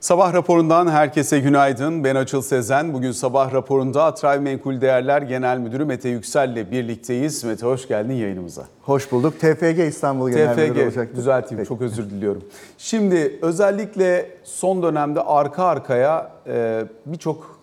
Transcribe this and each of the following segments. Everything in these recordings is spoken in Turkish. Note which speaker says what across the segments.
Speaker 1: Sabah raporundan herkese günaydın. Ben Açıl Sezen. Bugün sabah raporunda Atray Menkul Değerler Genel Müdürü Mete Yüksel ile birlikteyiz. Mete hoş geldin yayınımıza.
Speaker 2: Hoş bulduk. TFG İstanbul Genel
Speaker 1: TFG,
Speaker 2: Müdürü olacak.
Speaker 1: düzelteyim Peki. çok özür diliyorum. Şimdi özellikle son dönemde arka arkaya e, birçok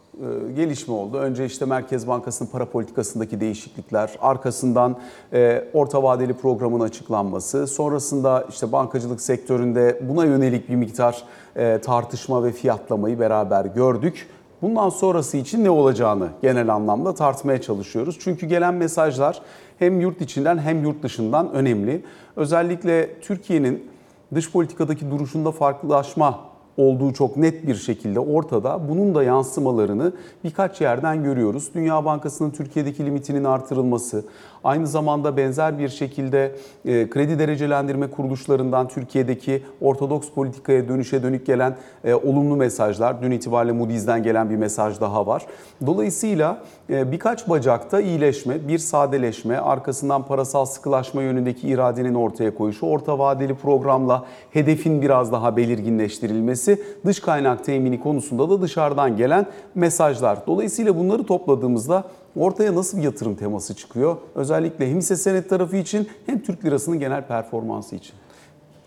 Speaker 1: gelişme oldu. Önce işte Merkez Bankası'nın para politikasındaki değişiklikler, arkasından e, orta vadeli programın açıklanması, sonrasında işte bankacılık sektöründe buna yönelik bir miktar e, tartışma ve fiyatlamayı beraber gördük. Bundan sonrası için ne olacağını genel anlamda tartmaya çalışıyoruz. Çünkü gelen mesajlar hem yurt içinden hem yurt dışından önemli. Özellikle Türkiye'nin dış politikadaki duruşunda farklılaşma olduğu çok net bir şekilde ortada. Bunun da yansımalarını birkaç yerden görüyoruz. Dünya Bankası'nın Türkiye'deki limitinin artırılması, aynı zamanda benzer bir şekilde e, kredi derecelendirme kuruluşlarından Türkiye'deki ortodoks politikaya dönüşe dönük gelen e, olumlu mesajlar. Dün itibariyle Moody's'den gelen bir mesaj daha var. Dolayısıyla e, birkaç bacakta iyileşme, bir sadeleşme, arkasından parasal sıkılaşma yönündeki iradenin ortaya koyuşu, orta vadeli programla hedefin biraz daha belirginleştirilmesi dış kaynak temini konusunda da dışarıdan gelen mesajlar. Dolayısıyla bunları topladığımızda ortaya nasıl bir yatırım teması çıkıyor? Özellikle hem hisse senet tarafı için hem Türk lirasının genel performansı için.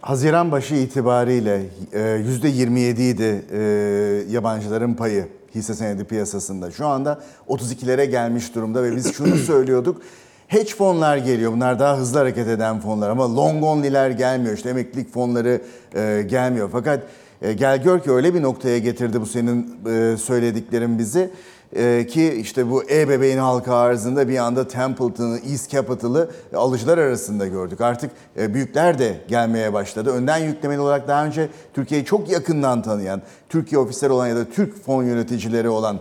Speaker 2: Haziran başı itibariyle %27 e, idi e, yabancıların payı hisse senedi piyasasında. Şu anda 32'lere gelmiş durumda ve biz şunu söylüyorduk. Hedge fonlar geliyor. Bunlar daha hızlı hareket eden fonlar ama long only'ler gelmiyor. İşte emeklilik fonları e, gelmiyor. Fakat e, gel gör ki öyle bir noktaya getirdi bu senin e, söylediklerin bizi e, ki işte bu e-bebeğin halka arzında bir anda Templeton'ı, East Capital'ı alıcılar arasında gördük. Artık büyükler de gelmeye başladı. Önden yüklemeli olarak daha önce Türkiye'yi çok yakından tanıyan, Türkiye ofisleri olan ya da Türk fon yöneticileri olan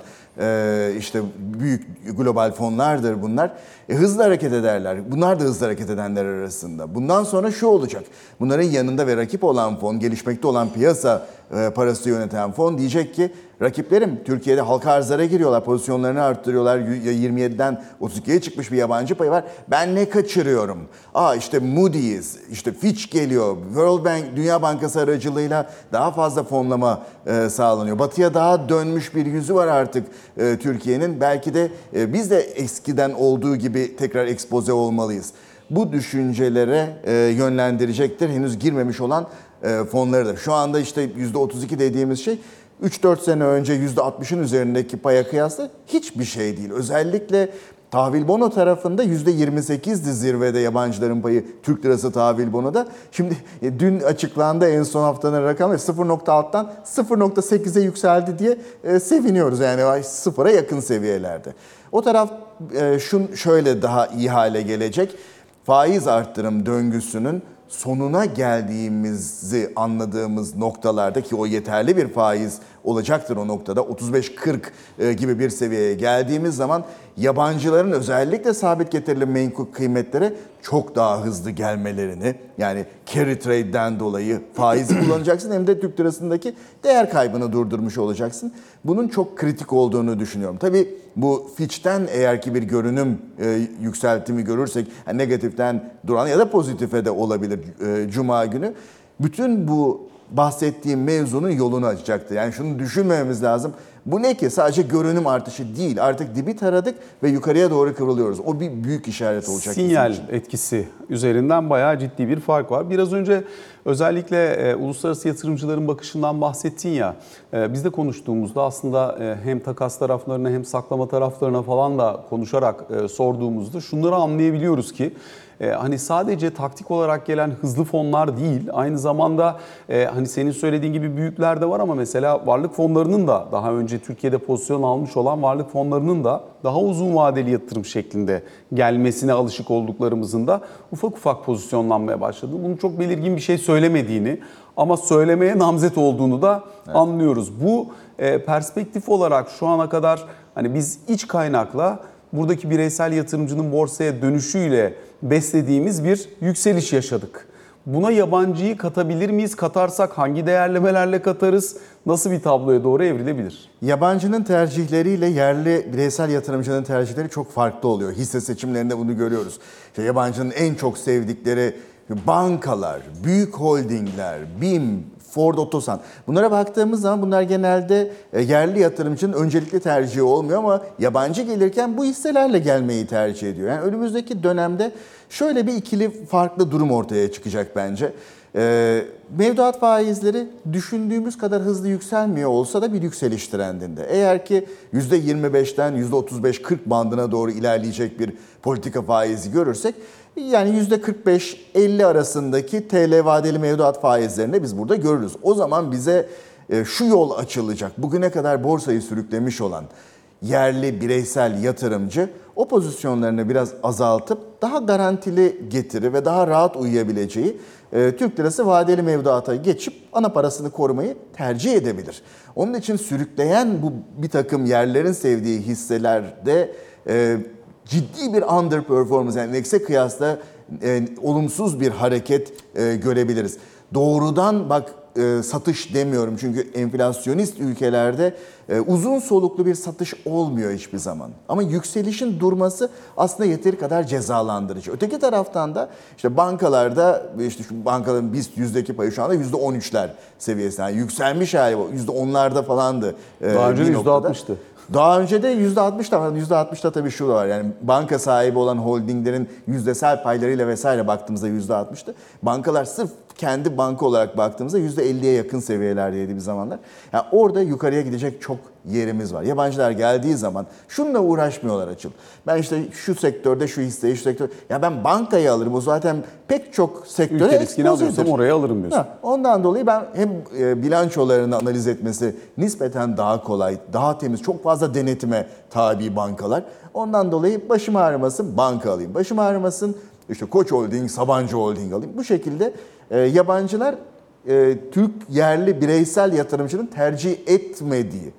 Speaker 2: işte büyük global fonlardır bunlar. E, hızlı hareket ederler. Bunlar da hızlı hareket edenler arasında. Bundan sonra şu olacak. Bunların yanında ve rakip olan fon, gelişmekte olan piyasa e, parası yöneten fon diyecek ki rakiplerim Türkiye'de halka arzlara giriyorlar, pozisyonlarını arttırıyorlar. 27'den 32'ye çıkmış bir yabancı payı var. Ben ne kaçırıyorum? Aa işte Moody's, işte Fitch geliyor. World Bank, Dünya Bankası aracılığıyla daha fazla fonlama e, sağlanıyor. Batıya daha dönmüş bir yüzü var artık e, Türkiye'nin. Belki de e, biz de eskiden olduğu gibi tekrar ekspoze olmalıyız. Bu düşüncelere e, yönlendirecektir henüz girmemiş olan e, fonlarıdır. Şu anda işte %32 dediğimiz şey 3-4 sene önce %60'ın üzerindeki paya kıyasla hiçbir şey değil. Özellikle tahvil bono tarafında %28'di zirvede yabancıların payı Türk lirası tahvil bonoda. Şimdi e, dün açıklandı en son haftanın rakamı 0.6'dan 0.8'e yükseldi diye e, seviniyoruz. Yani sıfıra yakın seviyelerde. O taraf e, şun şöyle daha iyi hale gelecek. Faiz arttırım döngüsünün sonuna geldiğimizi anladığımız noktalarda ki o yeterli bir faiz olacaktır o noktada 35-40 e, gibi bir seviyeye geldiğimiz zaman yabancıların özellikle sabit getirili menkul kıymetlere çok daha hızlı gelmelerini yani carry trade'den dolayı faizi kullanacaksın hem de Türk lirasındaki değer kaybını durdurmuş olacaksın. Bunun çok kritik olduğunu düşünüyorum. Tabii bu Fitch'ten eğer ki bir görünüm e, yükseltimi görürsek yani negatiften duran ya da pozitife de olabilir e, cuma günü. Bütün bu bahsettiğim mevzunun yolunu açacaktır. Yani şunu düşünmememiz lazım. Bu ne ki? Sadece görünüm artışı değil. Artık dibi taradık ve yukarıya doğru kıvrılıyoruz. O bir büyük işaret olacak.
Speaker 1: Sinyal etkisi üzerinden bayağı ciddi bir fark var. Biraz önce özellikle e, uluslararası yatırımcıların bakışından bahsettin ya. E, biz de konuştuğumuzda aslında e, hem takas taraflarına hem saklama taraflarına falan da konuşarak e, sorduğumuzda şunları anlayabiliyoruz ki hani sadece taktik olarak gelen hızlı fonlar değil, aynı zamanda e, hani senin söylediğin gibi büyükler de var ama mesela varlık fonlarının da daha önce Türkiye'de pozisyon almış olan varlık fonlarının da daha uzun vadeli yatırım şeklinde gelmesine alışık olduklarımızın da ufak ufak pozisyonlanmaya başladı. Bunun çok belirgin bir şey söylemediğini ama söylemeye namzet olduğunu da evet. anlıyoruz. Bu e, perspektif olarak şu ana kadar hani biz iç kaynakla buradaki bireysel yatırımcının borsaya dönüşüyle beslediğimiz bir yükseliş yaşadık. Buna yabancıyı katabilir miyiz? Katarsak hangi değerlemelerle katarız? Nasıl bir tabloya doğru evrilebilir?
Speaker 2: Yabancının tercihleriyle yerli bireysel yatırımcının tercihleri çok farklı oluyor. Hisse seçimlerinde bunu görüyoruz. İşte yabancının en çok sevdikleri bankalar, büyük holdingler, BİM, Ford Otosan. Bunlara baktığımız zaman bunlar genelde e, yerli yatırımcının öncelikli tercihi olmuyor ama yabancı gelirken bu hisselerle gelmeyi tercih ediyor. Yani önümüzdeki dönemde şöyle bir ikili farklı durum ortaya çıkacak bence. E, mevduat faizleri düşündüğümüz kadar hızlı yükselmiyor olsa da bir yükseliş trendinde. Eğer ki %25'ten %35-40 bandına doğru ilerleyecek bir politika faizi görürsek yani %45-50 arasındaki TL vadeli mevduat faizlerini biz burada görürüz. O zaman bize e, şu yol açılacak. Bugüne kadar borsayı sürüklemiş olan yerli bireysel yatırımcı o pozisyonlarını biraz azaltıp daha garantili getiri ve daha rahat uyuyabileceği e, Türk lirası vadeli mevduata geçip ana parasını korumayı tercih edebilir. Onun için sürükleyen bu bir takım yerlerin sevdiği hisselerde e, ciddi bir underperformance yani endekse kıyasla e, olumsuz bir hareket e, görebiliriz. Doğrudan bak e, satış demiyorum çünkü enflasyonist ülkelerde e, uzun soluklu bir satış olmuyor hiçbir zaman. Ama yükselişin durması aslında yeteri kadar cezalandırıcı. Öteki taraftan da işte bankalarda işte şu bankaların BIST yüzdeki payı şu anda yüzde 13'ler seviyesinde. Yani yükselmiş hali bu. Yüzde 10'larda falandı. e,
Speaker 1: Daha önce
Speaker 2: bir
Speaker 1: de
Speaker 2: noktada.
Speaker 1: %60'tı.
Speaker 2: Daha önce de %60 da var. %60'da tabii şu var. Yani banka sahibi olan holdinglerin yüzdesel paylarıyla vesaire baktığımızda %60'tı. Bankalar sırf kendi banka olarak baktığımızda %50'ye yakın seviyelerdeydi bir zamanlar. Yani orada yukarıya gidecek çok yerimiz var. Yabancılar geldiği zaman şununla uğraşmıyorlar açıl. Ben işte şu sektörde şu hisseyi şu sektör. Ya ben bankayı alırım. O zaten pek çok sektöre
Speaker 1: Ülke riskini alıyorsam oraya alırım diyorsun.
Speaker 2: Ha, ondan dolayı ben hem e, bilançolarını analiz etmesi nispeten daha kolay, daha temiz, çok fazla denetime tabi bankalar. Ondan dolayı başım ağrımasın banka alayım. Başım ağrımasın işte Koç Holding, Sabancı Holding alayım. Bu şekilde e, yabancılar e, Türk yerli bireysel yatırımcının tercih etmediği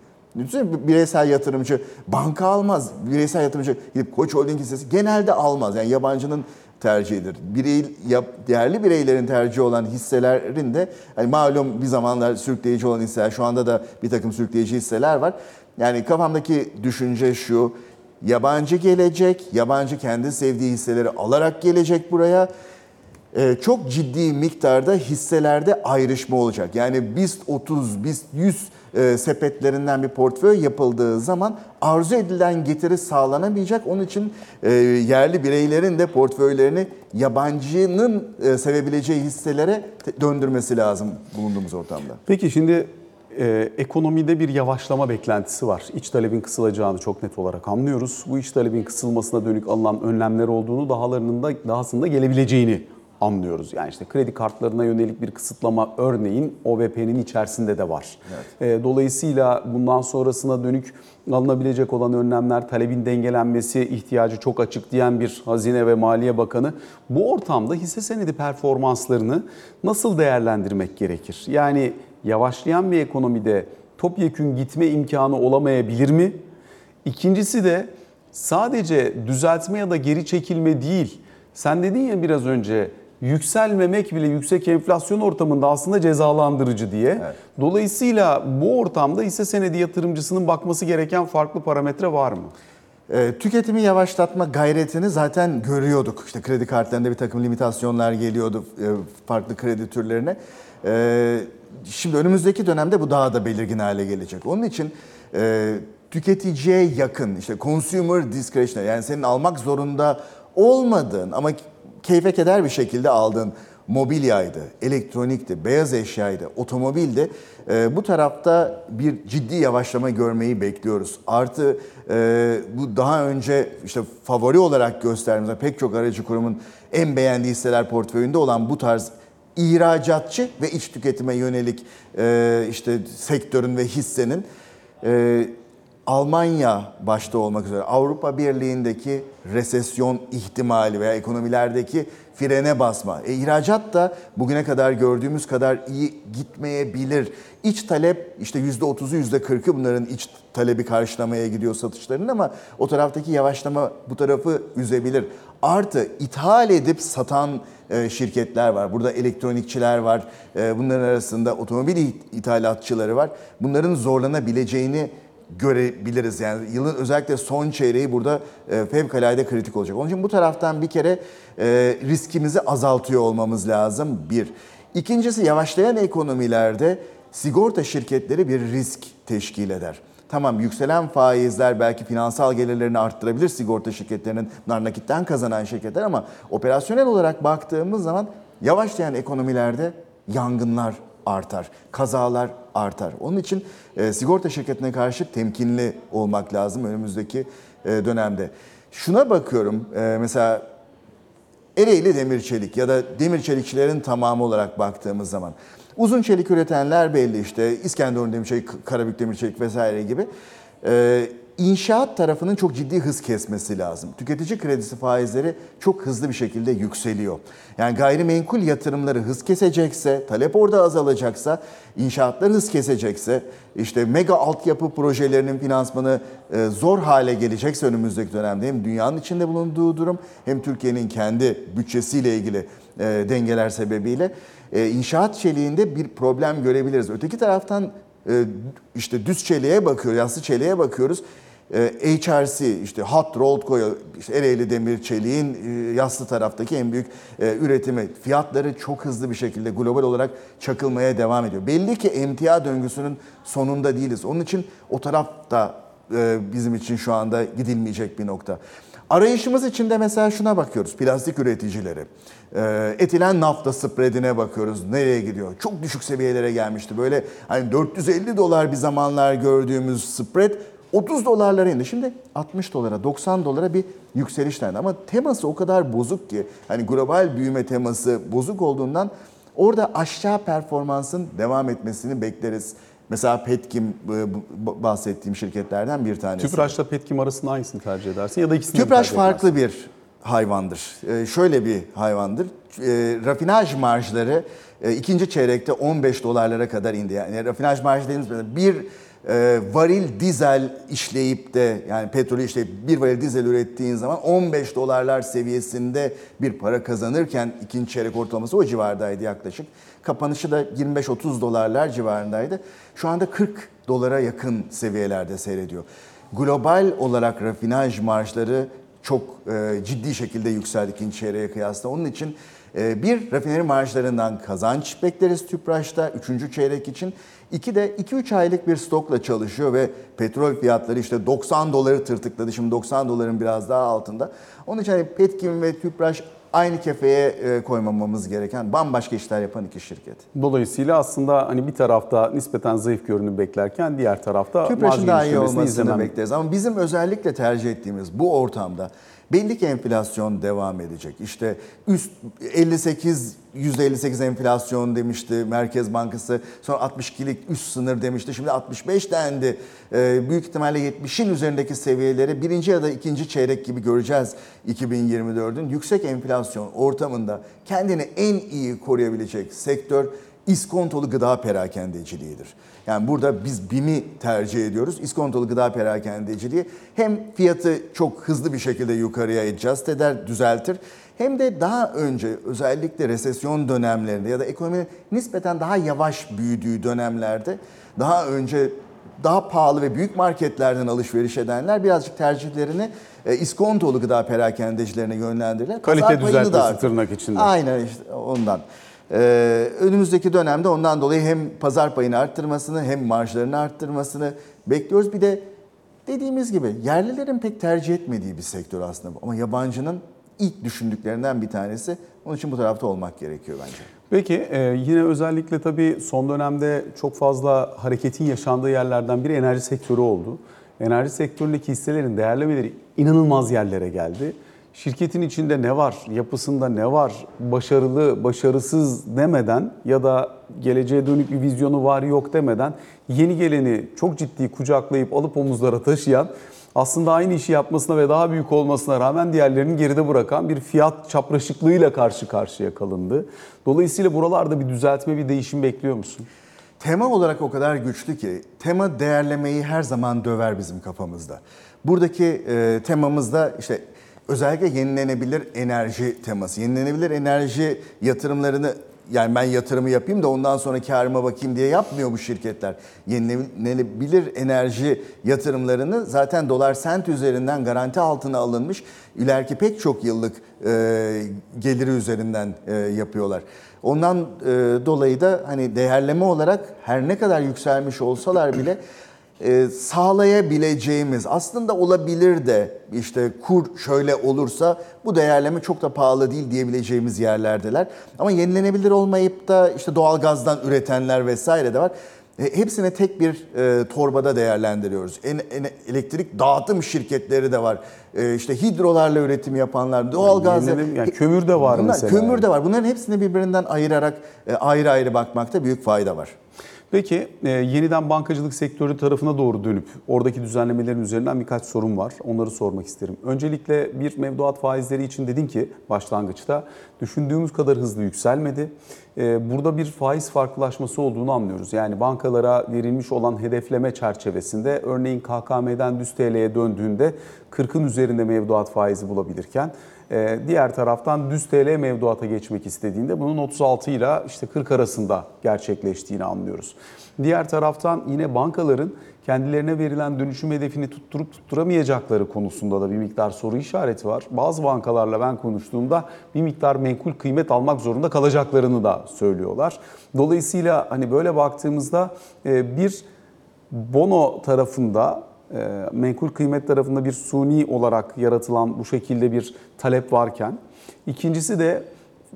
Speaker 2: bireysel yatırımcı banka almaz. Bireysel yatırımcı gidip Koç Holding hissesi genelde almaz. Yani yabancının tercihidir. Birey, yap, değerli bireylerin tercihi olan hisselerin de hani malum bir zamanlar sürükleyici olan hisseler, şu anda da bir takım sürükleyici hisseler var. Yani kafamdaki düşünce şu, yabancı gelecek, yabancı kendi sevdiği hisseleri alarak gelecek buraya. Ee, çok ciddi miktarda hisselerde ayrışma olacak. Yani BIST 30, BIST 100 e, sepetlerinden bir portföy yapıldığı zaman arzu edilen getiri sağlanamayacak. Onun için e, yerli bireylerin de portföylerini yabancının e, sevebileceği hisselere döndürmesi lazım bulunduğumuz ortamda.
Speaker 1: Peki şimdi e, ekonomide bir yavaşlama beklentisi var. İç talebin kısılacağını çok net olarak anlıyoruz. Bu iç talebin kısılmasına dönük alınan önlemler olduğunu, dahalarının da dahasında gelebileceğini anlıyoruz. Yani işte kredi kartlarına yönelik bir kısıtlama örneğin OVP'nin içerisinde de var. E, dolayısıyla bundan sonrasına dönük alınabilecek olan önlemler, talebin dengelenmesi ihtiyacı çok açık diyen bir Hazine ve Maliye Bakanı bu ortamda hisse senedi performanslarını nasıl değerlendirmek gerekir? Yani yavaşlayan bir ekonomide topyekün gitme imkanı olamayabilir mi? İkincisi de sadece düzeltme ya da geri çekilme değil. Sen dedin ya biraz önce yükselmemek bile yüksek enflasyon ortamında aslında cezalandırıcı diye. Dolayısıyla bu ortamda hisse senedi yatırımcısının bakması gereken farklı parametre var mı?
Speaker 2: E, tüketimi yavaşlatma gayretini zaten görüyorduk. İşte kredi kartlarında bir takım limitasyonlar geliyordu e, farklı kredi türlerine. E, şimdi önümüzdeki dönemde bu daha da belirgin hale gelecek. Onun için e, tüketiciye yakın, işte consumer discretionary yani senin almak zorunda olmadığın ama keyfe keder bir şekilde aldığın mobilyaydı, elektronikti, beyaz eşyaydı, otomobildi. Ee, bu tarafta bir ciddi yavaşlama görmeyi bekliyoruz. Artı e, bu daha önce işte favori olarak gösterdiğimiz pek çok aracı kurumun en beğendiği hisseler portföyünde olan bu tarz ihracatçı ve iç tüketime yönelik e, işte sektörün ve hissenin e, Almanya başta olmak üzere Avrupa Birliği'ndeki resesyon ihtimali veya ekonomilerdeki frene basma. E, ihracat da bugüne kadar gördüğümüz kadar iyi gitmeyebilir. İç talep işte %30'u %40'ı bunların iç talebi karşılamaya gidiyor satışlarının ama o taraftaki yavaşlama bu tarafı üzebilir. Artı ithal edip satan şirketler var. Burada elektronikçiler var. E, bunların arasında otomobil ithalatçıları var. Bunların zorlanabileceğini görebiliriz. Yani yılın özellikle son çeyreği burada e, fevkalade kritik olacak. Onun için bu taraftan bir kere e, riskimizi azaltıyor olmamız lazım. Bir. İkincisi yavaşlayan ekonomilerde sigorta şirketleri bir risk teşkil eder. Tamam yükselen faizler belki finansal gelirlerini arttırabilir sigorta şirketlerinin nakitten kazanan şirketler ama operasyonel olarak baktığımız zaman yavaşlayan ekonomilerde yangınlar artar, kazalar artar. Onun için e, sigorta şirketine karşı temkinli olmak lazım önümüzdeki e, dönemde. Şuna bakıyorum e, mesela Ereğli demir çelik ya da demir çelikçilerin tamamı olarak baktığımız zaman uzun çelik üretenler belli işte İskenderun demir çelik, Karabük demir çelik vesaire gibi ee, inşaat tarafının çok ciddi hız kesmesi lazım. Tüketici kredisi faizleri çok hızlı bir şekilde yükseliyor. Yani gayrimenkul yatırımları hız kesecekse, talep orada azalacaksa, inşaatlar hız kesecekse, işte mega altyapı projelerinin finansmanı e, zor hale gelecekse önümüzdeki dönemde hem dünyanın içinde bulunduğu durum hem Türkiye'nin kendi bütçesiyle ilgili e, dengeler sebebiyle e, inşaat çeliğinde bir problem görebiliriz. Öteki taraftan e, işte düz çeliğe bakıyor, yassı çeliğe bakıyoruz. E, HRC işte hot rolled coil işte Ereğli demir çeliğin e, yassı taraftaki en büyük e, üretimi fiyatları çok hızlı bir şekilde global olarak çakılmaya devam ediyor. Belli ki emtia döngüsünün sonunda değiliz. Onun için o taraf da e, bizim için şu anda gidilmeyecek bir nokta. Arayışımız için de mesela şuna bakıyoruz. Plastik üreticileri. E, etilen nafta spreadine bakıyoruz. Nereye gidiyor? Çok düşük seviyelere gelmişti. Böyle hani 450 dolar bir zamanlar gördüğümüz spread 30 dolarlara indi. Şimdi 60 dolara, 90 dolara bir yükseliş trendi. Ama teması o kadar bozuk ki hani global büyüme teması bozuk olduğundan orada aşağı performansın devam etmesini bekleriz. Mesela Petkim e, bahsettiğim şirketlerden bir tanesi.
Speaker 1: Tüpraş'la Petkim arasında hangisini tercih edersin ya da ikisini
Speaker 2: Tüpraş
Speaker 1: tercih edersin?
Speaker 2: farklı bir hayvandır. Ee, şöyle bir hayvandır. Ee, rafinaj marjları e, ikinci çeyrekte 15 dolarlara kadar indi. Yani rafinaj marjı dediğimiz bir e, varil dizel işleyip de yani petrolü işleyip bir varil dizel ürettiğin zaman 15 dolarlar seviyesinde bir para kazanırken ikinci çeyrek ortalaması o civardaydı yaklaşık. Kapanışı da 25-30 dolarlar civarındaydı. Şu anda 40 dolara yakın seviyelerde seyrediyor. Global olarak rafinaj marjları çok e, ciddi şekilde yükseldi ikinci çeyreğe kıyasla. Onun için e, bir rafineri marjlarından kazanç bekleriz Tüpraş'ta üçüncü çeyrek için. İki de 2-3 aylık bir stokla çalışıyor ve petrol fiyatları işte 90 doları tırtıkladı. Şimdi 90 doların biraz daha altında. Onun için hani Petkim ve Tüpraş aynı kefeye e, koymamamız gereken bambaşka işler yapan iki şirket.
Speaker 1: Dolayısıyla aslında hani bir tarafta nispeten zayıf görünüm beklerken diğer tarafta
Speaker 2: Tüpraş'ın daha iyi olmasını
Speaker 1: izlemem.
Speaker 2: bekleriz. Ama bizim özellikle tercih ettiğimiz bu ortamda belli ki enflasyon devam edecek. İşte üst 58 %58 enflasyon demişti Merkez Bankası. Sonra 62'lik üst sınır demişti. Şimdi 65 dendi. Ee, büyük ihtimalle 70'in üzerindeki seviyeleri birinci ya da ikinci çeyrek gibi göreceğiz 2024'ün. Yüksek enflasyon ortamında kendini en iyi koruyabilecek sektör iskontolu gıda perakendeciliğidir. Yani burada biz BİM'i tercih ediyoruz. İskontolu gıda perakendeciliği hem fiyatı çok hızlı bir şekilde yukarıya adjust eder, düzeltir. Hem de daha önce özellikle resesyon dönemlerinde ya da ekonominin nispeten daha yavaş büyüdüğü dönemlerde daha önce daha pahalı ve büyük marketlerden alışveriş edenler birazcık tercihlerini e, iskontolu gıda perakendecilerine yönlendirirler.
Speaker 1: Kalite düzeltmesi tırnak içinde.
Speaker 2: Aynen işte ondan. Ee, önümüzdeki dönemde ondan dolayı hem pazar payını arttırmasını hem marjlarını arttırmasını bekliyoruz. Bir de dediğimiz gibi yerlilerin pek tercih etmediği bir sektör aslında bu. Ama yabancının ilk düşündüklerinden bir tanesi. Onun için bu tarafta olmak gerekiyor bence.
Speaker 1: Peki e, yine özellikle tabii son dönemde çok fazla hareketin yaşandığı yerlerden biri enerji sektörü oldu. Enerji sektöründeki hisselerin değerlemeleri inanılmaz yerlere geldi. Şirketin içinde ne var, yapısında ne var, başarılı, başarısız demeden ya da geleceğe dönük bir vizyonu var yok demeden yeni geleni çok ciddi kucaklayıp alıp omuzlara taşıyan aslında aynı işi yapmasına ve daha büyük olmasına rağmen diğerlerini geride bırakan bir fiyat çapraşıklığıyla karşı karşıya kalındı. Dolayısıyla buralarda bir düzeltme, bir değişim bekliyor musun?
Speaker 2: Tema olarak o kadar güçlü ki tema değerlemeyi her zaman döver bizim kafamızda. Buradaki e, temamız da işte özellikle yenilenebilir enerji teması. Yenilenebilir enerji yatırımlarını yani ben yatırımı yapayım da ondan sonra karıma bakayım diye yapmıyor bu şirketler. Yenilenebilir enerji yatırımlarını zaten dolar sent üzerinden garanti altına alınmış ileriki pek çok yıllık e, geliri üzerinden e, yapıyorlar. Ondan e, dolayı da hani değerleme olarak her ne kadar yükselmiş olsalar bile e, sağlayabileceğimiz aslında olabilir de işte kur şöyle olursa bu değerleme çok da pahalı değil diyebileceğimiz yerlerdeler. Ama yenilenebilir olmayıp da işte doğalgazdan üretenler vesaire de var. E, Hepsini tek bir e, torbada değerlendiriyoruz. En, en- elektrik dağıtım şirketleri de var. E, işte hidrolarla üretim yapanlar, doğalgaz.
Speaker 1: yenilenelim- yani kömür de var
Speaker 2: Bunlar-
Speaker 1: mesela.
Speaker 2: Kömür de var. Bunların hepsini birbirinden ayırarak e, ayrı ayrı bakmakta büyük fayda var.
Speaker 1: Peki e, yeniden bankacılık sektörü tarafına doğru dönüp oradaki düzenlemelerin üzerinden birkaç sorun var. Onları sormak isterim. Öncelikle bir mevduat faizleri için dedin ki başlangıçta düşündüğümüz kadar hızlı yükselmedi. E, burada bir faiz farklılaşması olduğunu anlıyoruz. Yani bankalara verilmiş olan hedefleme çerçevesinde örneğin KKM'den düz TL'ye döndüğünde 40'ın üzerinde mevduat faizi bulabilirken Diğer taraftan düz TL mevduata geçmek istediğinde bunun 36 ile işte 40 arasında gerçekleştiğini anlıyoruz. Diğer taraftan yine bankaların kendilerine verilen dönüşüm hedefini tutturup tutturamayacakları konusunda da bir miktar soru işareti var. Bazı bankalarla ben konuştuğumda bir miktar menkul kıymet almak zorunda kalacaklarını da söylüyorlar. Dolayısıyla hani böyle baktığımızda e, bir bono tarafında menkul kıymet tarafında bir suni olarak yaratılan bu şekilde bir talep varken ikincisi de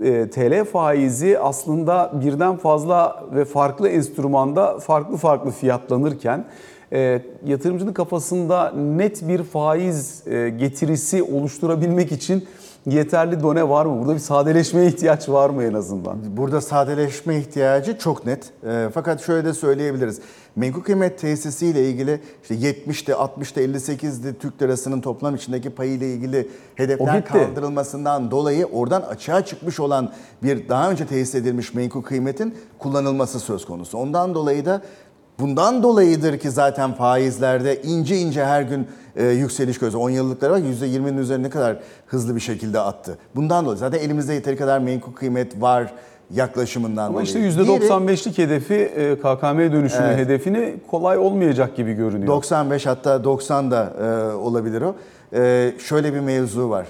Speaker 1: e, TL faizi aslında birden fazla ve farklı enstrümanda farklı farklı fiyatlanırken e, yatırımcının kafasında net bir faiz e, getirisi oluşturabilmek için yeterli done var mı? Burada bir sadeleşmeye ihtiyaç var mı en azından?
Speaker 2: Burada sadeleşme ihtiyacı çok net. Fakat şöyle de söyleyebiliriz. Menkul kıymet tesisiyle ilgili işte 70'te, 60'ta, 58'de Türk lirasının toplam içindeki payı ile ilgili hedefler kaldırılmasından dolayı oradan açığa çıkmış olan bir daha önce tesis edilmiş menkul kıymetin kullanılması söz konusu. Ondan dolayı da Bundan dolayıdır ki zaten faizlerde ince ince her gün e, yükseliş gözü. 10 yıllıkları var %20'nin üzerine kadar hızlı bir şekilde attı. Bundan dolayı zaten elimizde yeteri kadar menkul kıymet var yaklaşımından
Speaker 1: Ama
Speaker 2: dolayı.
Speaker 1: işte
Speaker 2: Diğeri-
Speaker 1: %95'lik hedefi e, KKM dönüşümü
Speaker 2: Evet.
Speaker 1: hedefini kolay olmayacak gibi görünüyor.
Speaker 2: 95 hatta 90 da e, olabilir o. E, şöyle bir mevzu var.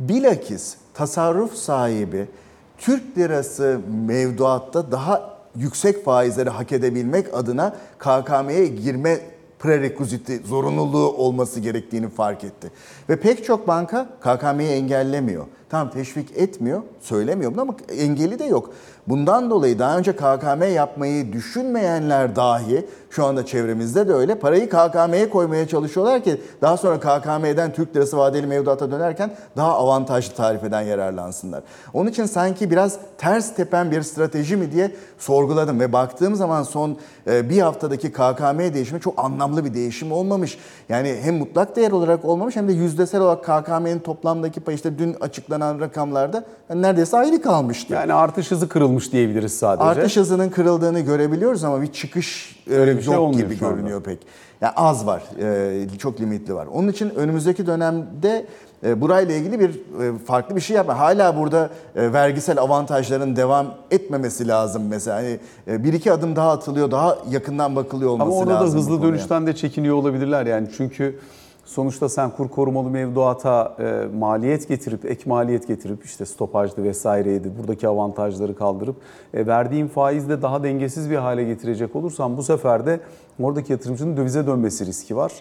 Speaker 2: Bilakis tasarruf sahibi Türk lirası mevduatta daha yüksek faizleri hak edebilmek adına KKM'ye girme prerequisiti, zorunluluğu olması gerektiğini fark etti. Ve pek çok banka KKM'yi engellemiyor. Tamam teşvik etmiyor, söylemiyor bunu ama engeli de yok. Bundan dolayı daha önce KKM yapmayı düşünmeyenler dahi şu anda çevremizde de öyle parayı KKM'ye koymaya çalışıyorlar ki daha sonra KKM'den Türk lirası vadeli mevduata dönerken daha avantajlı tarifeden yararlansınlar. Onun için sanki biraz ters tepen bir strateji mi diye sorguladım ve baktığım zaman son e, bir haftadaki KKM değişimi çok anlamlı bir değişim olmamış. Yani hem mutlak değer olarak olmamış hem de yüzdesel olarak KKM'nin toplamdaki payı işte dün açıklanan rakamlarda yani neredeyse aynı kalmıştı.
Speaker 1: Yani artış hızı kırılmış diyebiliriz sadece.
Speaker 2: Artış hızının kırıldığını görebiliyoruz ama bir çıkış e,
Speaker 1: Öyle bir şey
Speaker 2: yok gibi görünüyor pek. Yani az var, e, çok limitli var. Onun için önümüzdeki dönemde e, burayla ilgili bir farklı bir şey yapma. Hala burada vergisel avantajların devam etmemesi lazım mesela. Hani bir iki adım daha atılıyor, daha yakından bakılıyor olması
Speaker 1: Ama
Speaker 2: lazım.
Speaker 1: orada da
Speaker 2: bu
Speaker 1: hızlı dönüşten de çekiniyor olabilirler yani çünkü sonuçta sen kur korumalı mevduata e, maliyet getirip ek maliyet getirip işte stopajdı vesaireydi buradaki avantajları kaldırıp e, verdiğin faizle daha dengesiz bir hale getirecek olursan bu sefer de oradaki yatırımcının dövize dönmesi riski var.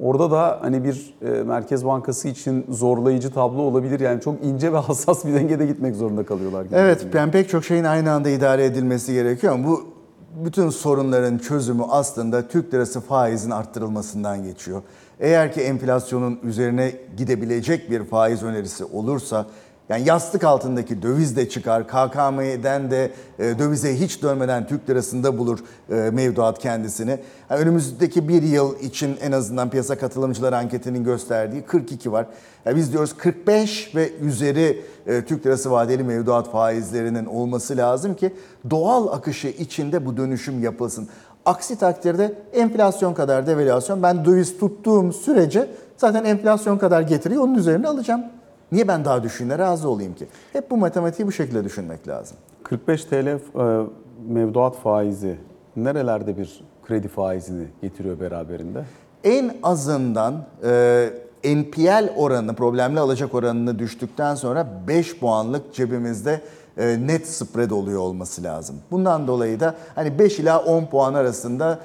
Speaker 1: Orada da hani bir e, Merkez Bankası için zorlayıcı tablo olabilir. Yani çok ince ve hassas bir dengede gitmek zorunda kalıyorlar. gibi
Speaker 2: Evet, yani pek çok şeyin aynı anda idare edilmesi gerekiyor ama bu bütün sorunların çözümü aslında Türk lirası faizin arttırılmasından geçiyor. Eğer ki enflasyonun üzerine gidebilecek bir faiz önerisi olursa yani yastık altındaki döviz de çıkar, KKM'den de e, dövize hiç dönmeden Türk lirasında bulur e, mevduat kendisini. Yani önümüzdeki bir yıl için en azından piyasa katılımcıları anketinin gösterdiği 42 var. Yani biz diyoruz 45 ve üzeri e, Türk lirası vadeli mevduat faizlerinin olması lazım ki doğal akışı içinde bu dönüşüm yapılsın. Aksi takdirde enflasyon kadar devalüasyon ben döviz tuttuğum sürece zaten enflasyon kadar getiriyor onun üzerine alacağım. Niye ben daha düşüğüne razı olayım ki? Hep bu matematiği bu şekilde düşünmek lazım.
Speaker 1: 45 TL e, mevduat faizi nerelerde bir kredi faizini getiriyor beraberinde?
Speaker 2: En azından e, NPL oranı, problemli alacak oranını düştükten sonra 5 puanlık cebimizde e, net spread oluyor olması lazım. Bundan dolayı da hani 5 ila 10 puan arasında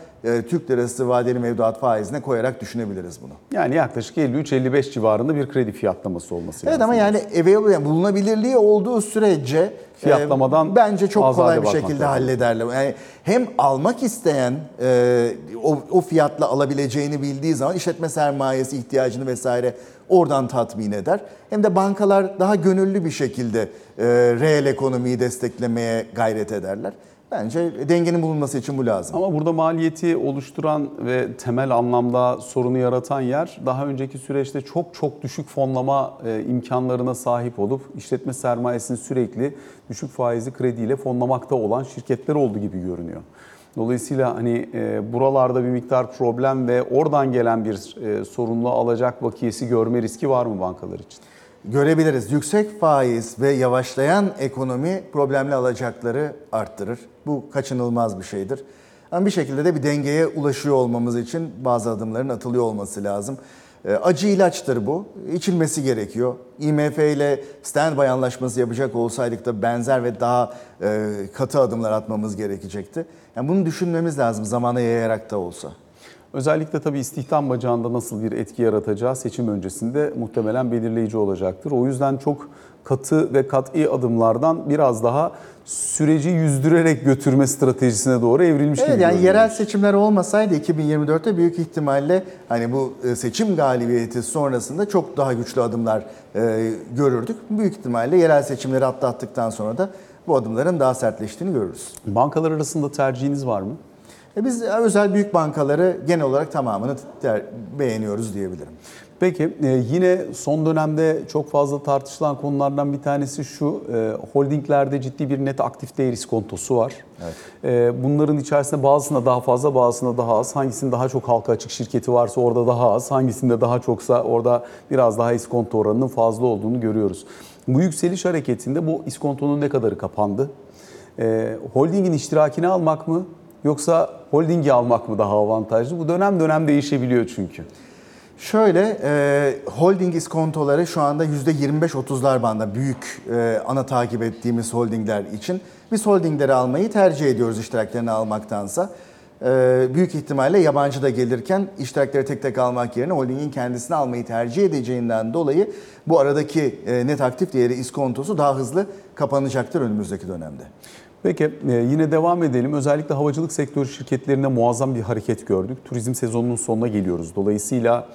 Speaker 2: Türk lirası vadeli mevduat faizine koyarak düşünebiliriz bunu.
Speaker 1: Yani yaklaşık 53-55 civarında bir kredi fiyatlaması olması
Speaker 2: Evet
Speaker 1: lazım.
Speaker 2: ama yani available yani bulunabilirliği olduğu sürece e,
Speaker 1: Fiyatlamadan
Speaker 2: bence çok kolay bir şekilde
Speaker 1: lazım.
Speaker 2: hallederler. Yani hem almak isteyen e, o, o fiyatla alabileceğini bildiği zaman işletme sermayesi ihtiyacını vesaire oradan tatmin eder. Hem de bankalar daha gönüllü bir şekilde e, reel ekonomiyi desteklemeye gayret ederler. Bence dengenin bulunması için bu lazım.
Speaker 1: Ama burada maliyeti oluşturan ve temel anlamda sorunu yaratan yer daha önceki süreçte çok çok düşük fonlama e, imkanlarına sahip olup işletme sermayesini sürekli düşük faizli krediyle fonlamakta olan şirketler oldu gibi görünüyor. Dolayısıyla hani e, buralarda bir miktar problem ve oradan gelen bir e, sorunlu alacak vakiyesi görme riski var mı bankalar için?
Speaker 2: Görebiliriz. Yüksek faiz ve yavaşlayan ekonomi problemli alacakları arttırır. Bu kaçınılmaz bir şeydir. Ama bir şekilde de bir dengeye ulaşıyor olmamız için bazı adımların atılıyor olması lazım. E, Acı ilaçtır bu. İçilmesi gerekiyor. IMF ile standby anlaşması yapacak olsaydık da benzer ve daha e, katı adımlar atmamız gerekecekti. Yani bunu düşünmemiz lazım zamana yayarak da olsa.
Speaker 1: Özellikle tabii istihdam bacağında nasıl bir etki yaratacağı seçim öncesinde muhtemelen belirleyici olacaktır. O yüzden çok katı ve kat'i adımlardan biraz daha süreci yüzdürerek götürme stratejisine doğru evrilmiş
Speaker 2: Evet
Speaker 1: gibi
Speaker 2: yani
Speaker 1: görünüyor.
Speaker 2: yerel seçimler olmasaydı 2024'te büyük ihtimalle hani bu e, seçim galibiyeti sonrasında çok daha güçlü adımlar e, görürdük. Büyük ihtimalle yerel seçimleri atlattıktan sonra da bu adımların daha sertleştiğini görürüz.
Speaker 1: Bankalar arasında tercihiniz var mı?
Speaker 2: E biz özel büyük bankaları genel olarak tamamını ter- beğeniyoruz diyebilirim.
Speaker 1: Peki e, yine son dönemde çok fazla tartışılan konulardan bir tanesi şu. e, Holdinglerde ciddi bir net aktif değer iskontosu var. E, Bunların içerisinde bazısında daha fazla bazısında daha az. Hangisinin daha çok halka açık şirketi varsa orada daha az. Hangisinde daha çoksa orada biraz daha iskonto oranının fazla olduğunu görüyoruz. Bu yükseliş hareketinde bu iskontonun ne kadarı kapandı? Holdingin iştirakini almak mı yoksa holdingi almak mı daha avantajlı? Bu dönem dönem değişebiliyor çünkü.
Speaker 2: Şöyle, e, holding iskontoları şu anda %25-30'lar banda büyük e, ana takip ettiğimiz holdingler için. Biz holdingleri almayı tercih ediyoruz iştiraklerini almaktansa. E, büyük ihtimalle yabancı da gelirken iştirakleri tek tek almak yerine holdingin kendisini almayı tercih edeceğinden dolayı bu aradaki e, net aktif değeri iskontosu daha hızlı kapanacaktır önümüzdeki dönemde.
Speaker 1: Peki e, yine devam edelim. Özellikle havacılık sektörü şirketlerinde muazzam bir hareket gördük. Turizm sezonunun sonuna geliyoruz. Dolayısıyla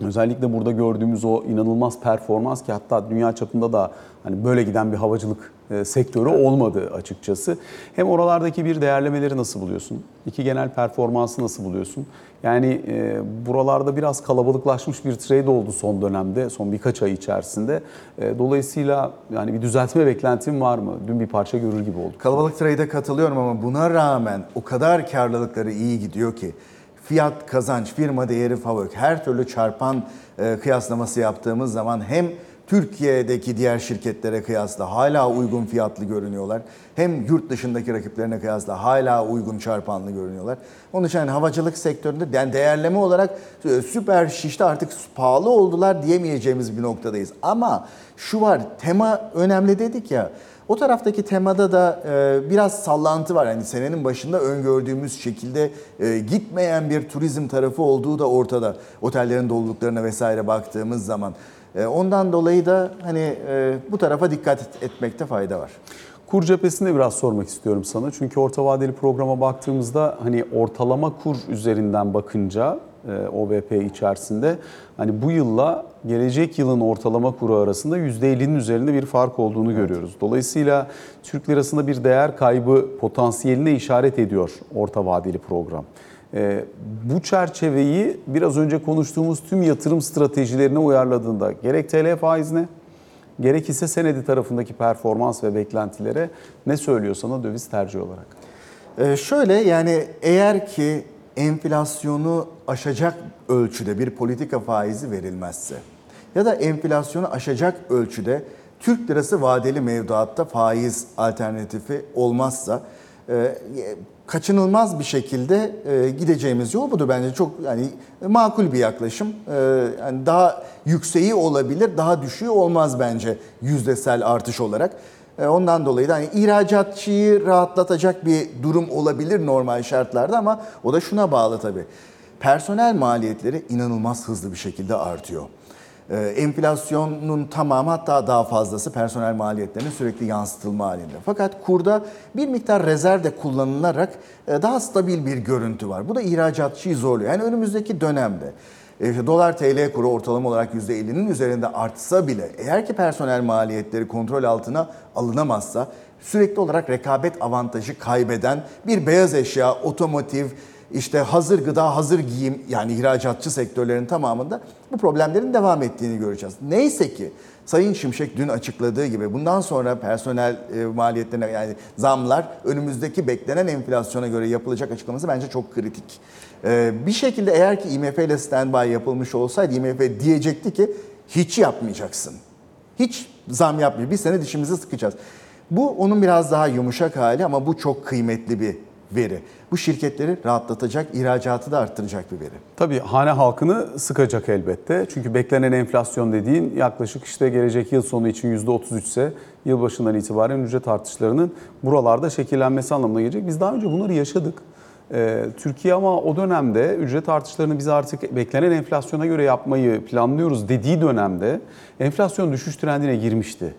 Speaker 1: özellikle burada gördüğümüz o inanılmaz performans ki hatta dünya çapında da hani böyle giden bir havacılık e, sektörü olmadı açıkçası. Hem oralardaki bir değerlemeleri nasıl buluyorsun? İki genel performansı nasıl buluyorsun? Yani e, buralarda biraz kalabalıklaşmış bir trade oldu son dönemde, son birkaç ay içerisinde. E, dolayısıyla yani bir düzeltme beklentin var mı? Dün bir parça görür gibi olduk.
Speaker 2: Kalabalık trade'e katılıyorum ama buna rağmen o kadar karlılıkları iyi gidiyor ki fiyat kazanç, firma değeri favori her türlü çarpan e, kıyaslaması yaptığımız zaman hem Türkiye'deki diğer şirketlere kıyasla hala uygun fiyatlı görünüyorlar. Hem yurt dışındaki rakiplerine kıyasla hala uygun çarpanlı görünüyorlar. Onun için yani havacılık sektöründe yani değerleme olarak e, süper şişte artık pahalı oldular diyemeyeceğimiz bir noktadayız. Ama şu var tema önemli dedik ya. O taraftaki temada da e, biraz sallantı var. Yani senenin başında öngördüğümüz şekilde e, gitmeyen bir turizm tarafı olduğu da ortada. Otellerin doluluklarına vesaire baktığımız zaman. E, ondan dolayı da hani e, bu tarafa dikkat et- etmekte fayda var.
Speaker 1: Kur cephesinde biraz sormak istiyorum sana. Çünkü orta vadeli programa baktığımızda hani ortalama kur üzerinden bakınca e, OVP içerisinde hani bu yılla gelecek yılın ortalama kuru arasında %50'nin üzerinde bir fark olduğunu görüyoruz. Dolayısıyla Türk lirasında bir değer kaybı potansiyeline işaret ediyor orta vadeli program. E, bu çerçeveyi biraz önce konuştuğumuz tüm yatırım stratejilerine uyarladığında gerek TL faizine Gerek hisse senedi tarafındaki performans ve beklentilere ne söylüyor sana döviz tercih olarak?
Speaker 2: Ee, şöyle yani eğer ki enflasyonu aşacak ölçüde bir politika faizi verilmezse ya da enflasyonu aşacak ölçüde Türk lirası vadeli mevduatta faiz alternatifi olmazsa e, kaçınılmaz bir şekilde e, gideceğimiz yol budur bence çok yani makul bir yaklaşım. E, yani daha yükseği olabilir, daha düşüğü olmaz bence yüzdesel artış olarak. E, ondan dolayı da hani ihracatçıyı rahatlatacak bir durum olabilir normal şartlarda ama o da şuna bağlı tabii. Personel maliyetleri inanılmaz hızlı bir şekilde artıyor. Ee, enflasyonun tamamı hatta daha fazlası personel maliyetlerine sürekli yansıtılma halinde. Fakat kurda bir miktar rezerv de kullanılarak e, daha stabil bir görüntü var. Bu da ihracatçıyı zorluyor. Yani önümüzdeki dönemde e, dolar TL kuru ortalama olarak %50'nin üzerinde artsa bile eğer ki personel maliyetleri kontrol altına alınamazsa sürekli olarak rekabet avantajı kaybeden bir beyaz eşya, otomotiv, işte hazır gıda, hazır giyim yani ihracatçı sektörlerin tamamında bu problemlerin devam ettiğini göreceğiz. Neyse ki Sayın Şimşek dün açıkladığı gibi bundan sonra personel e, maliyetlerine yani zamlar önümüzdeki beklenen enflasyona göre yapılacak açıklaması bence çok kritik. E, bir şekilde eğer ki IMF ile standby yapılmış olsaydı IMF diyecekti ki hiç yapmayacaksın. Hiç zam yapmıyor. Bir sene dişimizi sıkacağız. Bu onun biraz daha yumuşak hali ama bu çok kıymetli bir veri. Bu şirketleri rahatlatacak, ihracatı da arttıracak bir veri.
Speaker 1: Tabii hane halkını sıkacak elbette. Çünkü beklenen enflasyon dediğin yaklaşık işte gelecek yıl sonu için %33 ise yılbaşından itibaren ücret artışlarının buralarda şekillenmesi anlamına gelecek. Biz daha önce bunları yaşadık. Ee, Türkiye ama o dönemde ücret artışlarını biz artık beklenen enflasyona göre yapmayı planlıyoruz dediği dönemde enflasyon düşüş trendine girmişti.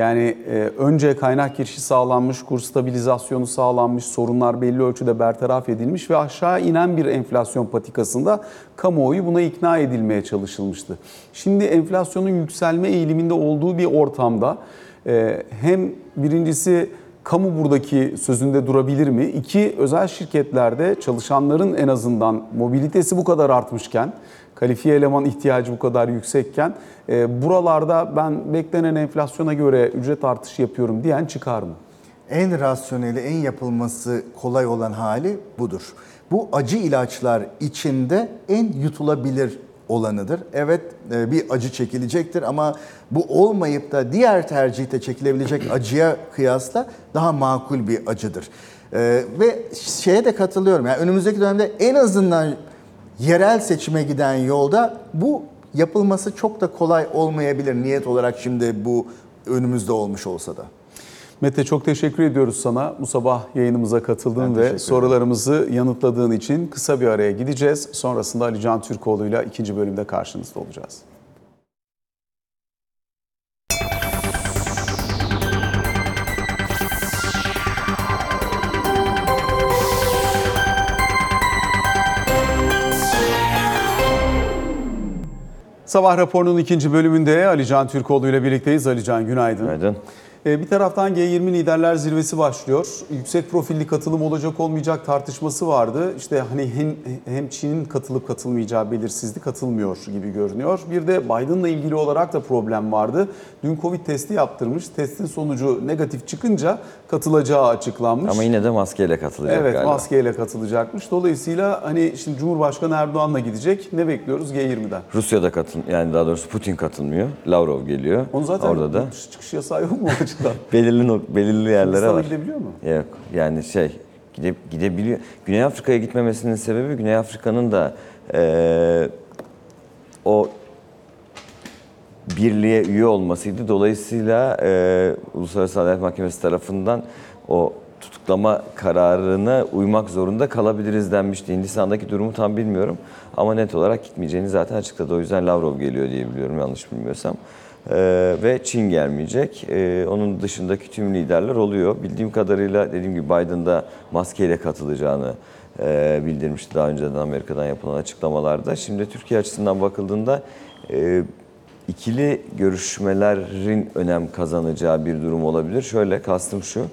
Speaker 1: Yani e, önce kaynak girişi sağlanmış, kur stabilizasyonu sağlanmış, sorunlar belli ölçüde bertaraf edilmiş ve aşağı inen bir enflasyon patikasında kamuoyu buna ikna edilmeye çalışılmıştı. Şimdi enflasyonun yükselme eğiliminde olduğu bir ortamda e, hem birincisi kamu buradaki sözünde durabilir mi? İki, özel şirketlerde çalışanların en azından mobilitesi bu kadar artmışken, kalifiye eleman ihtiyacı bu kadar yüksekken e, buralarda ben beklenen enflasyona göre ücret artışı yapıyorum diyen çıkar mı?
Speaker 2: En rasyoneli, en yapılması kolay olan hali budur. Bu acı ilaçlar içinde en yutulabilir olanıdır. Evet e, bir acı çekilecektir ama bu olmayıp da diğer tercihte çekilebilecek acıya kıyasla daha makul bir acıdır. E, Ve şeye de katılıyorum. Yani önümüzdeki dönemde en azından yerel seçime giden yolda bu yapılması çok da kolay olmayabilir niyet olarak şimdi bu önümüzde olmuş olsa da.
Speaker 1: Mete çok teşekkür ediyoruz sana. Bu sabah yayınımıza katıldığın ve sorularımızı yanıtladığın için kısa bir araya gideceğiz. Sonrasında Ali Can Türkoğlu ile ikinci bölümde karşınızda olacağız. Sabah raporunun ikinci bölümünde Ali Can Türkoğlu ile birlikteyiz. Ali Can günaydın.
Speaker 3: Günaydın.
Speaker 1: Ee, Bir taraftan G20 liderler zirvesi başlıyor. Yüksek profilli katılım olacak olmayacak tartışması vardı. İşte hani hem, hem Çin'in katılıp katılmayacağı belirsizlik katılmıyor gibi görünüyor. Bir de Biden'la ilgili olarak da problem vardı. Dün Covid testi yaptırmış. Testin sonucu negatif çıkınca katılacağı açıklanmış.
Speaker 3: Ama yine de maskeyle katılacak
Speaker 1: Evet
Speaker 3: galiba.
Speaker 1: maskeyle katılacakmış. Dolayısıyla hani şimdi Cumhurbaşkanı Erdoğan'la gidecek. Ne bekliyoruz G20'den?
Speaker 3: Rusya'da katıl yani daha doğrusu Putin katılmıyor. Lavrov geliyor.
Speaker 1: Onu zaten
Speaker 3: Orada da
Speaker 1: çıkış yasağı yok mu
Speaker 3: belirli nok- belirli yerlere
Speaker 1: Hindistan'a
Speaker 3: var.
Speaker 1: gidebiliyor mu?
Speaker 3: Yok yani şey gide, gidebiliyor. Güney Afrika'ya gitmemesinin sebebi Güney Afrika'nın da eee, o birliğe üye olmasıydı. Dolayısıyla eee Uluslararası Adalet Mahkemesi tarafından o tutuklama kararına uymak zorunda kalabiliriz denmişti. Hindistan'daki durumu tam bilmiyorum ama net olarak gitmeyeceğini zaten açıkladı. O yüzden Lavrov geliyor diye biliyorum yanlış bilmiyorsam. Eee, ve Çin gelmeyecek. Eee, onun dışındaki tüm liderler oluyor. Bildiğim kadarıyla dediğim gibi Biden'da maskeyle katılacağını eee, bildirmişti daha önceden Amerika'dan yapılan açıklamalarda. Şimdi Türkiye açısından bakıldığında eee, ikili görüşmelerin önem kazanacağı bir durum olabilir. Şöyle kastım şu.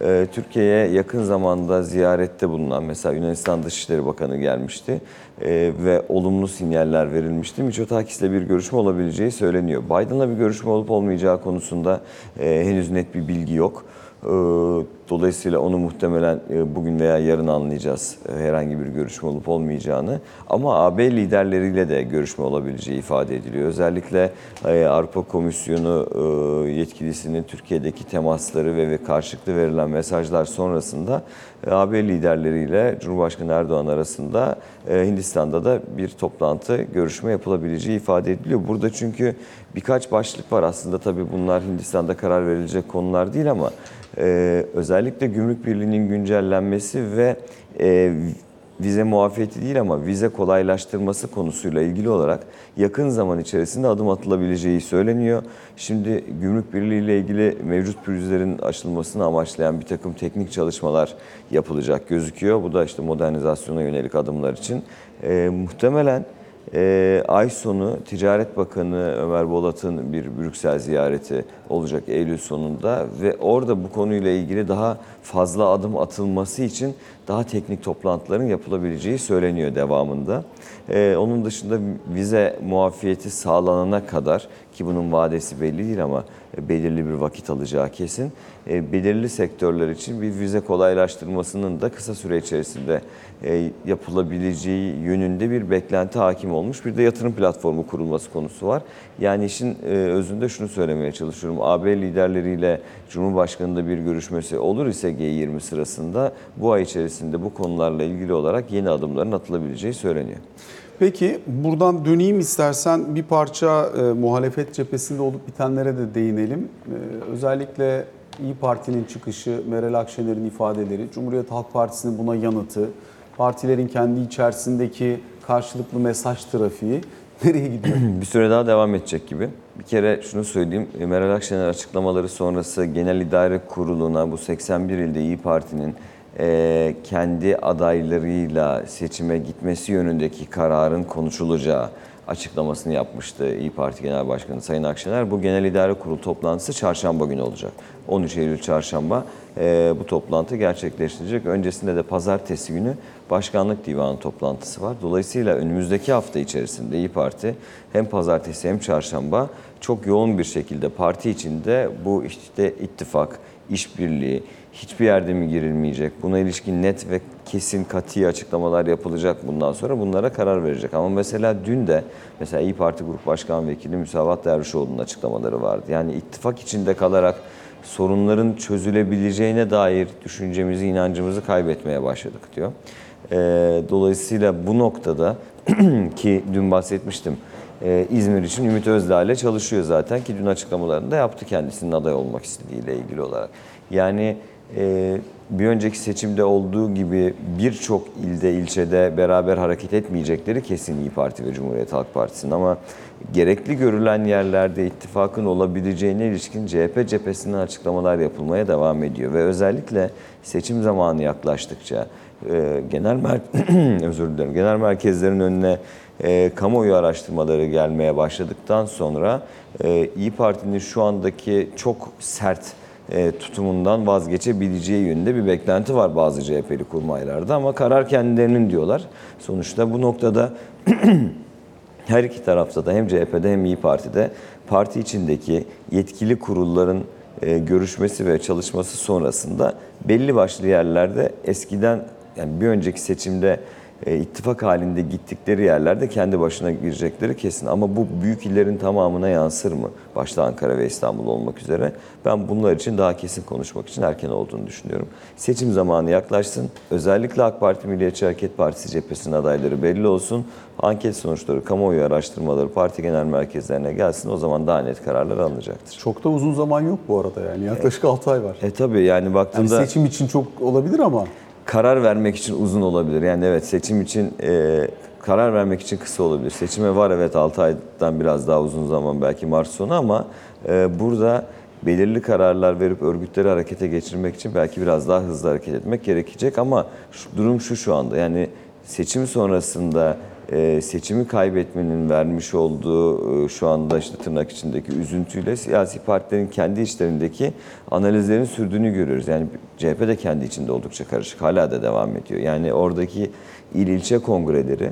Speaker 3: E, Türkiye'ye yakın zamanda ziyarette bulunan mesela Yunanistan Dışişleri Bakanı gelmişti e, ve olumlu sinyaller verilmişti. Mitsotakis'le bir görüşme olabileceği söyleniyor. Biden'la bir görüşme olup olmayacağı konusunda e, henüz net bir bilgi yok. E, Dolayısıyla onu muhtemelen e, bugün veya yarın anlayacağız e, herhangi bir görüşme olup olmayacağını. Ama AB liderleriyle de görüşme olabileceği ifade ediliyor. Özellikle e, Avrupa Komisyonu yetkilisinin Türkiye'deki temasları ve, karşılıklı verilen mesajlar sonrasında AB liderleriyle Cumhurbaşkanı Erdoğan arasında Hindistan'da da bir toplantı, görüşme yapılabileceği ifade ediliyor. Burada çünkü birkaç başlık var aslında tabii bunlar Hindistan'da karar verilecek konular değil ama e, özellikle gümrük birliğinin güncellenmesi ve e, vize muafiyeti değil ama vize kolaylaştırması konusuyla ilgili olarak yakın zaman içerisinde adım atılabileceği söyleniyor. Şimdi gümrük birliği ile ilgili mevcut pürüzlerin aşılmasını amaçlayan bir takım teknik çalışmalar yapılacak gözüküyor. Bu da işte modernizasyona yönelik adımlar için. E, muhtemelen ee, ay sonu Ticaret Bakanı Ömer Bolat'ın bir Brüksel ziyareti olacak Eylül sonunda ve orada bu konuyla ilgili daha fazla adım atılması için daha teknik toplantıların yapılabileceği söyleniyor devamında. Ee, onun dışında vize muafiyeti sağlanana kadar ki bunun vadesi belli değil ama belirli bir vakit alacağı kesin. E, belirli sektörler için bir vize kolaylaştırmasının da kısa süre içerisinde e, yapılabileceği yönünde bir beklenti hakim olmuş. Bir de yatırım platformu kurulması konusu var. Yani işin e, özünde şunu söylemeye çalışıyorum. AB liderleriyle Cumhurbaşkanı'nda bir görüşmesi olur ise G20 sırasında bu ay içerisinde bu konularla ilgili olarak yeni adımların atılabileceği söyleniyor.
Speaker 1: Peki buradan döneyim istersen bir parça e, muhalefet cephesinde olup bitenlere de değinelim. E, özellikle İyi Parti'nin çıkışı, Meral Akşener'in ifadeleri, Cumhuriyet Halk Partisi'nin buna yanıtı, partilerin kendi içerisindeki karşılıklı mesaj trafiği nereye gidiyor?
Speaker 3: bir süre daha devam edecek gibi. Bir kere şunu söyleyeyim. Meral Akşener açıklamaları sonrası Genel İdare Kurulu'na bu 81 ilde İyi Parti'nin e, kendi adaylarıyla seçime gitmesi yönündeki kararın konuşulacağı açıklamasını yapmıştı İyi Parti Genel Başkanı Sayın Akşener. Bu Genel İdare Kurulu toplantısı çarşamba günü olacak. 13 Eylül çarşamba e, bu toplantı gerçekleştirecek. Öncesinde de pazartesi günü Başkanlık Divanı toplantısı var. Dolayısıyla önümüzdeki hafta içerisinde İyi Parti hem pazartesi hem çarşamba çok yoğun bir şekilde parti içinde bu işte ittifak, işbirliği, hiçbir yerde mi girilmeyecek, buna ilişkin net ve kesin kati açıklamalar yapılacak bundan sonra bunlara karar verecek. Ama mesela dün de mesela İyi Parti Grup Başkan Vekili Müsavat Dervişoğlu'nun açıklamaları vardı. Yani ittifak içinde kalarak sorunların çözülebileceğine dair düşüncemizi, inancımızı kaybetmeye başladık diyor. Ee, dolayısıyla bu noktada ki dün bahsetmiştim ee, İzmir için Ümit Özdağ ile çalışıyor zaten ki dün açıklamalarını da yaptı kendisinin aday olmak istediğiyle ilgili olarak. Yani e, bir önceki seçimde olduğu gibi birçok ilde, ilçede beraber hareket etmeyecekleri kesin İyi Parti ve Cumhuriyet Halk Partisi'nin. Ama gerekli görülen yerlerde ittifakın olabileceğine ilişkin CHP cephesinden açıklamalar yapılmaya devam ediyor. Ve özellikle seçim zamanı yaklaştıkça e, genel mer özür dilerim genel merkezlerin önüne e, kamuoyu araştırmaları gelmeye başladıktan sonra e, İyi Parti'nin şu andaki çok sert e, tutumundan vazgeçebileceği yönünde bir beklenti var bazı CHP'li kurmaylarda ama karar kendilerinin diyorlar. Sonuçta bu noktada her iki tarafta da hem CHP'de hem İyi Parti'de parti içindeki yetkili kurulların e, görüşmesi ve çalışması sonrasında belli başlı yerlerde eskiden yani bir önceki seçimde e, ittifak halinde gittikleri yerlerde kendi başına girecekleri kesin. Ama bu büyük illerin tamamına yansır mı? Başta Ankara ve İstanbul olmak üzere. Ben bunlar için daha kesin konuşmak için erken olduğunu düşünüyorum. Seçim zamanı yaklaşsın. Özellikle AK Parti Milliyetçi Hareket Partisi cephesinin adayları belli olsun. Anket sonuçları, kamuoyu araştırmaları parti genel merkezlerine gelsin. O zaman daha net kararlar alınacaktır.
Speaker 1: Çok da uzun zaman yok bu arada yani yaklaşık 6 ay var.
Speaker 3: E tabii yani
Speaker 1: Yani
Speaker 3: baktığında...
Speaker 1: seçim için çok olabilir ama
Speaker 3: karar vermek için uzun olabilir. Yani evet seçim için e, karar vermek için kısa olabilir. Seçime var evet 6 aydan biraz daha uzun zaman belki Mart sonu ama e, burada belirli kararlar verip örgütleri harekete geçirmek için belki biraz daha hızlı hareket etmek gerekecek ama şu, durum şu şu anda yani seçim sonrasında e, seçimi kaybetmenin vermiş olduğu e, şu anda işte tırnak içindeki üzüntüyle siyasi partilerin kendi içlerindeki analizlerin sürdüğünü görüyoruz. Yani CHP de kendi içinde oldukça karışık. Hala da devam ediyor. Yani oradaki il ilçe kongreleri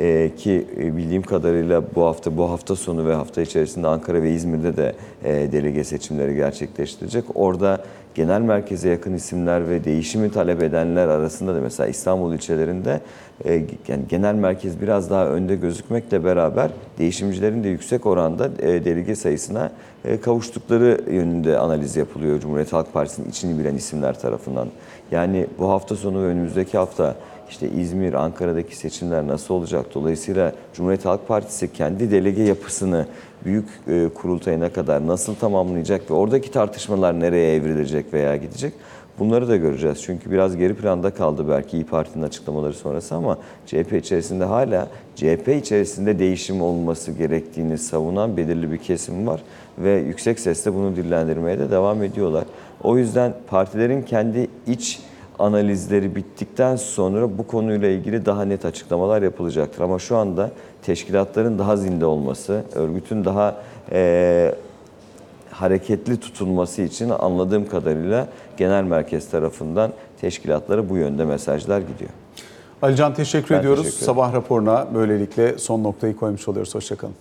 Speaker 3: e, ki bildiğim kadarıyla bu hafta bu hafta sonu ve hafta içerisinde Ankara ve İzmir'de de e, delege seçimleri gerçekleştirecek. Orada genel merkeze yakın isimler ve değişimi talep edenler arasında da mesela İstanbul ilçelerinde e, yani genel merkez biraz daha önde gözükmekle beraber değişimcilerin de yüksek oranda e, delege sayısına e, kavuştukları yönünde analiz yapılıyor Cumhuriyet Halk Partisi'nin içini bilen isimler tarafından. Yani bu hafta sonu ve önümüzdeki hafta işte İzmir, Ankara'daki seçimler nasıl olacak? Dolayısıyla Cumhuriyet Halk Partisi kendi delege yapısını büyük e, kurultayına kadar nasıl tamamlayacak ve oradaki tartışmalar nereye evrilecek veya gidecek? Bunları da göreceğiz. Çünkü biraz geri planda kaldı belki İyi Parti'nin açıklamaları sonrası ama CHP içerisinde hala CHP içerisinde değişim olması gerektiğini savunan belirli bir kesim var ve yüksek sesle bunu dillendirmeye de devam ediyorlar. O yüzden partilerin kendi iç analizleri bittikten sonra bu konuyla ilgili daha net açıklamalar yapılacaktır. Ama şu anda teşkilatların daha zinde olması, örgütün daha eee, hareketli tutulması için anladığım kadarıyla genel merkez tarafından teşkilatlara bu yönde mesajlar gidiyor.
Speaker 1: Alican teşekkür
Speaker 3: Ben
Speaker 1: ediyoruz.
Speaker 3: teşekkür ederim.
Speaker 1: Sabah raporuna böylelikle son noktayı koymuş oluyoruz. Hoşçakalın.